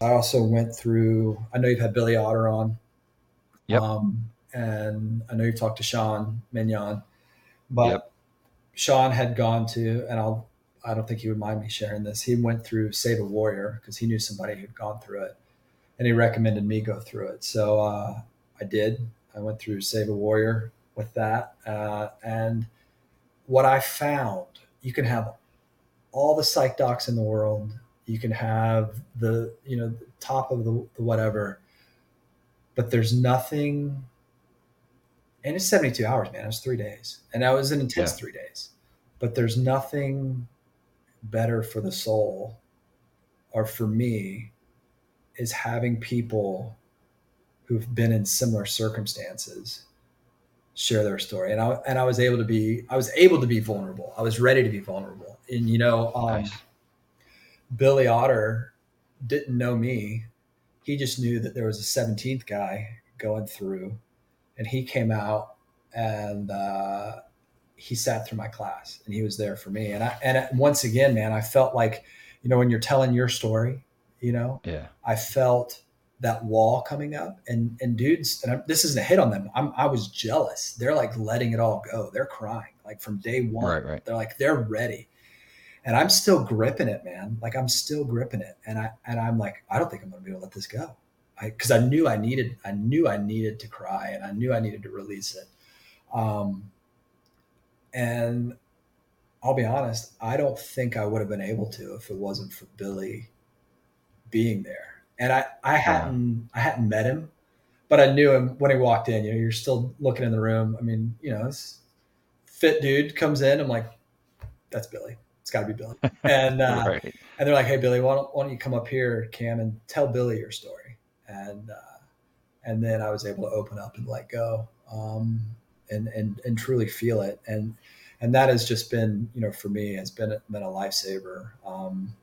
I also went through. I know you've had Billy Otter on. Yep. Um, and I know you've talked to Sean Mignon, but Yep. Sean had gone to, and I'll. I don't think he would mind me sharing this. He went through Save a Warrior because he knew somebody who'd gone through it, and he recommended me go through it. So uh, I did. I went through Save a Warrior with that, uh, and what I found, you can have all the psych docs in the world. You can have the you know the top of the, the whatever, but there's nothing. And it's 72 hours, man. It was three days, and that was an intense Yeah. three days. But there's nothing better for the soul, or for me, is having people who've been in similar circumstances share their story and I and I was able to be I was able to be vulnerable. I was ready to be vulnerable. And you know, um, Nice. Billy Otter didn't know me. He just knew that there was a 17th guy going through and he came out and uh, he sat through my class and he was there for me. And I and once again, man, I felt like, you know, when you're telling your story, you know, Yeah. I felt that wall coming up and and dudes and I, this isn't a hit on them I'm, i was jealous they're like letting it all go they're crying like from day one Right, right. they're like they're ready and i'm still gripping it man like i'm still gripping it and i and i'm like i don't think i'm gonna be able to let this go i because i knew i needed i knew i needed to cry and i knew i needed to release it um and i'll be honest i don't think i would have been able to if it wasn't for billy being there and I I hadn't I hadn't met him, but I knew him when he walked in. You know, you're still looking in the room. I mean, you know, this fit dude comes in. I'm like, that's Billy. It's got to be Billy. And uh, right. and they're like, hey Billy, why don't, why don't you come up here, Cam, and tell Billy your story? And uh, and then I was able to open up and let go, um, and and and truly feel it. And and that has just been, you know, for me, has been been a lifesaver. Um,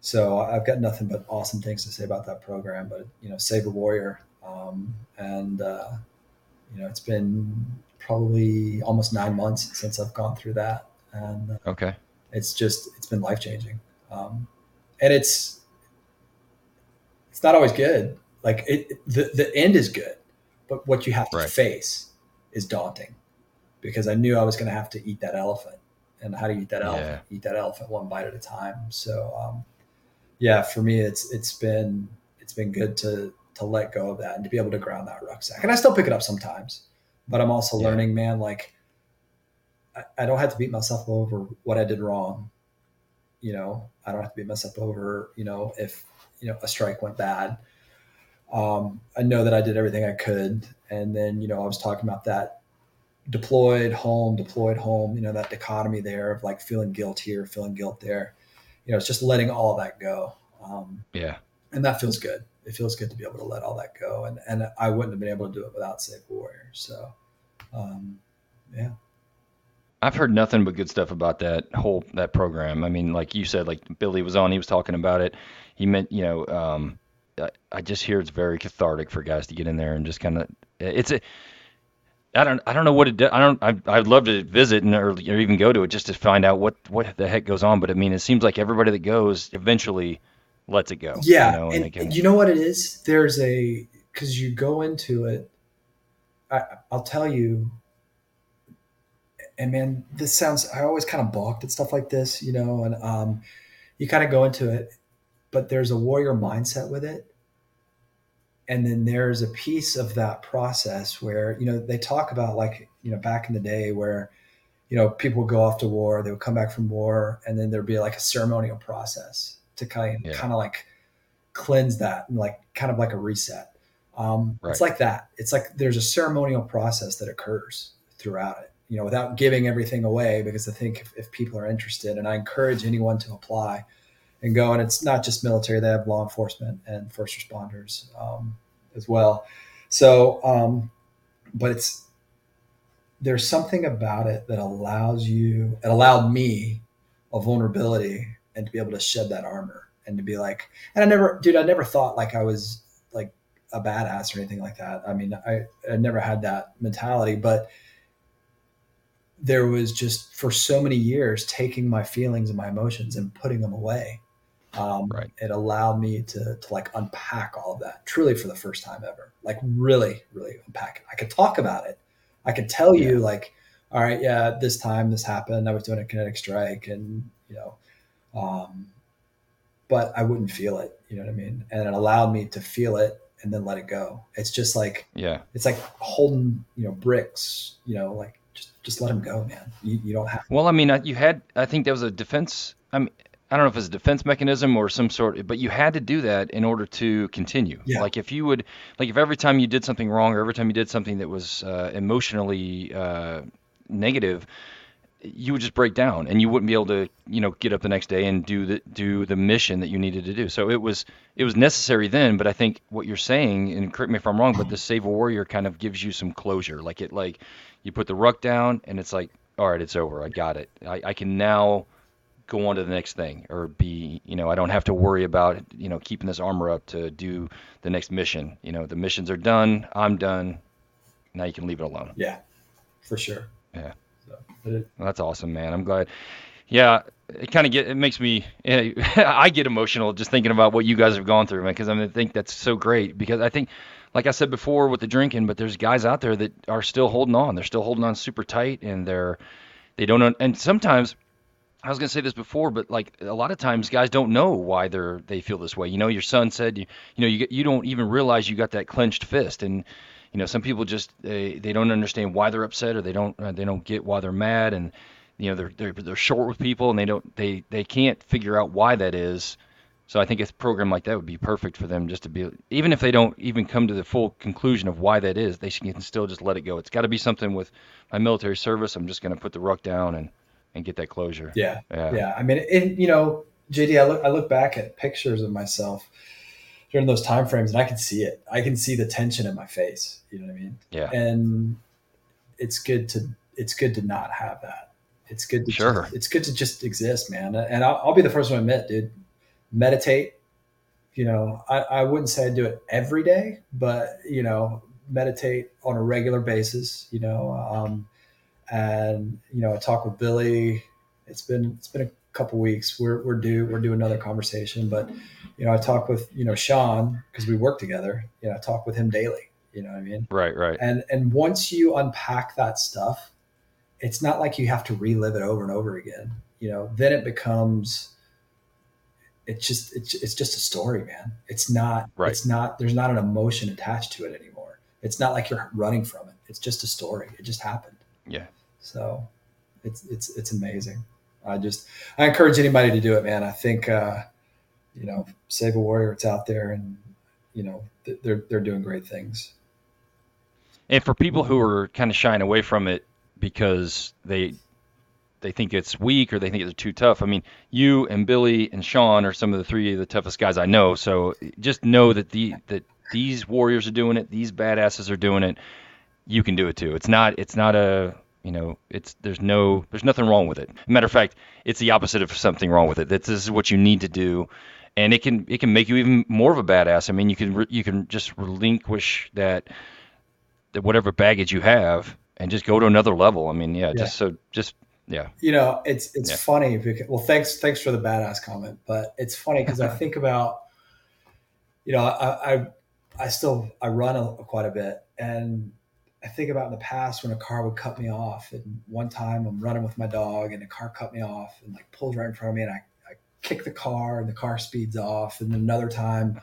so I've got nothing but awesome things to say about that program. But you know, Save a Warrior, um, and uh, you know, it's been probably almost nine months since I've gone through that, and uh, Okay. It's just it's been life changing, um, and it's it's not always good. Like it, the the end is good, but what you have to Right. face is daunting, because I knew I was going to have to eat that elephant, and how to eat that elephant, eat that elephant one bite at a time. So, um, yeah, for me, it's it's been it's been good to to let go of that and to be able to ground that rucksack, and I still pick it up sometimes, but I'm also Yeah. learning, man, like. I- I don't have to beat myself over what I did wrong. You know, I don't have to beat myself over, you know, if, you know, a strike went bad. Um, I know that I did everything I could. And then, you know, I was talking about that deployed home, deployed home, you know, that dichotomy there of like feeling guilt here, feeling guilt there. You know, it's just letting all that go. Um, Yeah. and that feels good. It feels good to be able to let all that go. And, and I wouldn't have been able to do it without Save Warrior. So, um, yeah. I've heard nothing but good stuff about that whole that program. I mean, like you said, like Billy was on, he was talking about it. He meant, you know, um, I, I just hear it's very cathartic for guys to get in there and just kind of it's a I don't I don't know what it I don't I I'd love to visit and or, or even go to it just to find out what what the heck goes on. But I mean, it seems like everybody that goes eventually lets it go. Yeah, you know, and, they can- and you know what it is? There's a because you go into it. I, I'll tell you, and man, this sounds. I always kind of balked at stuff like this, you know, and um, you kind of go into it, but there's a warrior mindset with it, and then there's a piece of that process where you know they talk about like you know back in the day where you know people would go off to war, they would come back from war, and then there'd be like a ceremonial process to kind Yeah. kind of like cleanse that and like kind of like a reset. Um, It's like that. It's like there's a ceremonial process that occurs throughout it, you know, without giving everything away because I think if, if people are interested, and I encourage anyone to apply and go, and it's not just military, they have law enforcement and first responders um, as well. So, um, but it's, there's something about it that allows you, it allowed me a vulnerability and to be able to shed that armor and to be like, and I never, dude, I never thought like I was like a badass or anything like that. I mean, I, I never had that mentality, but there was just for so many years taking my feelings and my emotions and putting them away Um, Right. It allowed me to to like unpack all of that truly for the first time ever. Like really, really unpack it. I could talk about it. I could tell you like, all right, yeah, this time this happened. I was doing a kinetic strike, and you know, um, but I wouldn't feel it. You know what I mean? And it allowed me to feel it and then let it go. It's just like Yeah. it's like holding you know bricks. You know, like just just let him go, man. You, you don't have. Well, I mean, you had, I think that was a defense. I mean, I don't know if it's a defense mechanism or some sort, but you had to do that in order to continue. Yeah. Like if you would, like if every time you did something wrong or every time you did something that was uh, emotionally uh, negative, you would just break down and you wouldn't be able to, you know, get up the next day and do the do the mission that you needed to do. So it was it was necessary then, but I think what you're saying, and correct me if I'm wrong, but the Save a Warrior kind of gives you some closure. Like it, like you put the ruck down and it's like, all right, it's over. I got it. I, I can now go on to the next thing or be you know i don't have to worry about you know keeping this armor up to do the next mission you know the missions are done i'm done now you can leave it alone Yeah, for sure. Yeah. So, Well, that's awesome man. I'm glad. Yeah it kind of get it makes me i get emotional just thinking about what you guys have gone through man because i mean, I think that's so great because i think like i said before with the drinking but there's guys out there that are still holding on. They're still holding on super tight and they're they don't and sometimes I was gonna say this before, but like a lot of times guys don't know why they're they feel this way. You know, your son said you you know you you don't even realize you got that clenched fist, and you know some people just they, they don't understand why they're upset or they don't uh, they don't get why they're mad, and you know they're they're they're short with people and they don't they they can't figure out why that is. So I think a program like that would be perfect for them just to be even if they don't even come to the full conclusion of why that is, they can still just let it go. It's got to be something with my military service. I'm just gonna put the ruck down and and get that closure. yeah, Yeah. yeah. I mean, and you know, JD, I look I look back at pictures of myself during those time frames, and I can see it. I can see the tension in my face. You know what I mean? Yeah. And it's good to it's good to not have that. It's good to Sure. just, it's good to just exist, man. And I'll, I'll be the first one to admit, dude. Meditate. You know, I, I wouldn't say I do it every day, but you know, meditate on a regular basis. You know, um, and you know, I talk with Billy. It's been it's been a couple weeks. We're we're due we're due another conversation, but you know, I talk with you know Sean because we work together. You know, I talk with him daily. You know what I mean? Right, right. And and once you unpack that stuff, it's not like you have to relive it over and over again. You know, then it becomes it's just it's, it's just a story, man. It's not Right. it's not there's not an emotion attached to it anymore. It's not like you're running from it. It's just a story. It just happened. Yeah. So it's it's it's amazing. I just I encourage anybody to do it, man. I think uh, you know, Save a Warrior, it's out there, and you know they're they're doing great things. And for people who are kind of shying away from it because they they think it's weak or they think it's too tough. I mean, you and Billy and Sean are some of the three of the toughest guys I know. So just know that the that these warriors are doing it, these badasses are doing it. You can do it too. It's not it's not a you know it's there's no there's nothing wrong with it. Matter of fact, it's the opposite of something wrong with it. That this is what you need to do, and it can it can make you even more of a badass. I mean, you can re- you can just relinquish that that whatever baggage you have and just go to another level. I mean, yeah, Yeah. just so just yeah, You know, it's it's Yeah. funny because well, thanks thanks for the badass comment, but it's funny because I think about, you know, I I, I still I run a, quite a bit, and I think about in the past when a car would cut me off, and one time I'm running with my dog, and a car cut me off and like pulls right in front of me, and I I kick the car, and the car speeds off, and another time,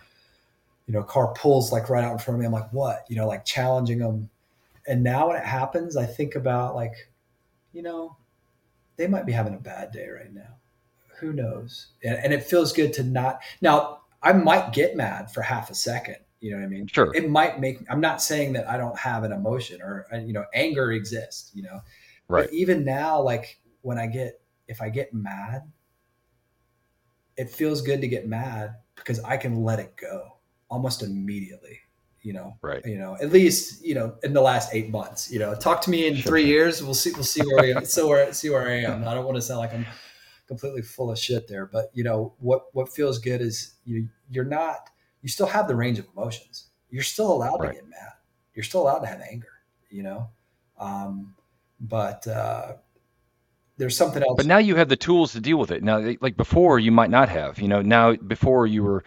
you know, a car pulls like right out in front of me. I'm like, what? You know, like challenging them. And now when it happens, I think about like, you know, they might be having a bad day right now. Who knows? And, and it feels good to not. Now, I might get mad for half a second. You know what I mean? Sure. It might make. I'm not saying that I don't have an emotion or uh, you know, anger exists. You know, right. but even now, like when I get, if I get mad, it feels good to get mad because I can let it go almost immediately. You know, Right. you know, at least you know in the last eight months. You know, talk to me in Sure. three years. We'll see. We'll see where we so where see where I am. I don't want to sound like I'm completely full of shit there, but you know what what feels good is you you're not you still have the range of emotions. You're still allowed Right. to get mad. You're still allowed to have anger. You know, um, but uh, there's something else. But now you have the tools to deal with it. Now, like before, you might not have. You know, now before you were,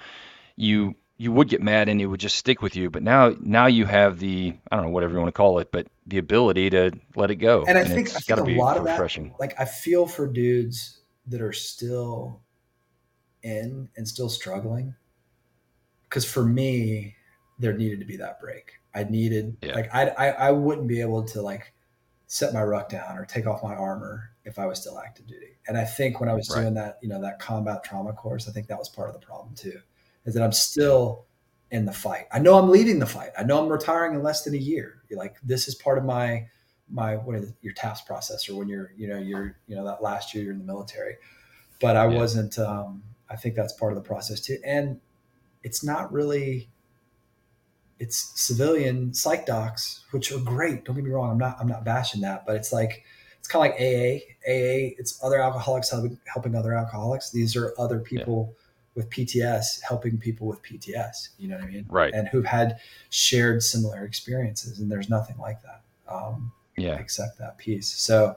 you you would get mad and it would just stick with you. But now now you have the I don't know whatever you want to call it, but the ability to let it go. And I think I think a lot refreshing. of that, like I feel for dudes that are still in and still struggling, because for me, there needed to be that break. I needed yeah. like I, I I wouldn't be able to like set my ruck down or take off my armor if I was still active duty. And I think when I was right. doing that, you know, that combat trauma course, I think that was part of the problem too, is that I'm still in the fight. I know I'm leading the fight. I know I'm retiring in less than a year. You're like, this is part of my my what is it, your TAPS process or when you're, you know, you're, you know, that last year you're in the military. But I yeah. wasn't um I think that's part of the process too. And it's not really it's civilian psych docs, which are great. Don't get me wrong. I'm not I'm not bashing that, but it's like it's kind of like AA. AA. It's other alcoholics helping, helping other alcoholics. These are other people yeah. with PTS helping people with PTS. You know what I mean? Right. And who've had shared similar experiences, and there's nothing like that. Um, yeah. Except that piece. So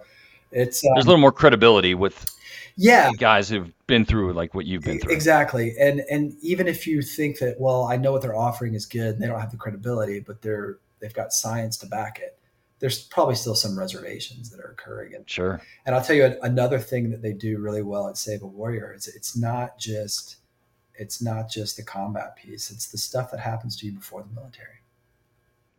it's um, there's a little more credibility with yeah. guys who've been through like what you've been through. Exactly. And and even if you think that well i know what they're offering is good and they don't have the credibility but they're they've got science to back it there's probably still some reservations that are occurring. And sure. and i'll tell you another thing that they do really well at save a warrior is it's not just it's not just the combat piece it's the stuff that happens to you before the military.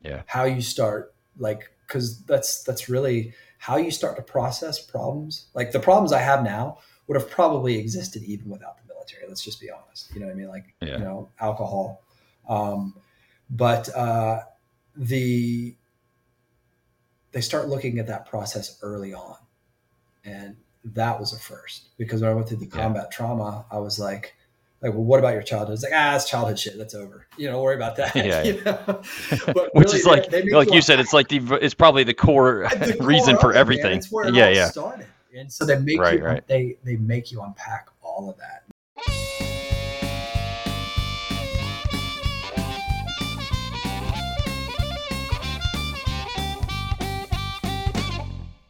Yeah. How you start like because that's that's really how you start to process problems like the problems i have now would have probably existed even without the military. Let's just be honest. You know what I mean? Like, yeah. you know, alcohol. Um, but uh, the they start looking at that process early on, and that was a first because when I went through the combat yeah. trauma, I was like, like, well, what about your childhood? It's like, ah, it's childhood shit. That's over. You know, don't worry about that. Yeah. You know? Which really, is like, they, they like you said, it's like the, it's probably the core, the core reason for everything. yeah, yeah. Started and so they make right, you right. they they make you unpack all of that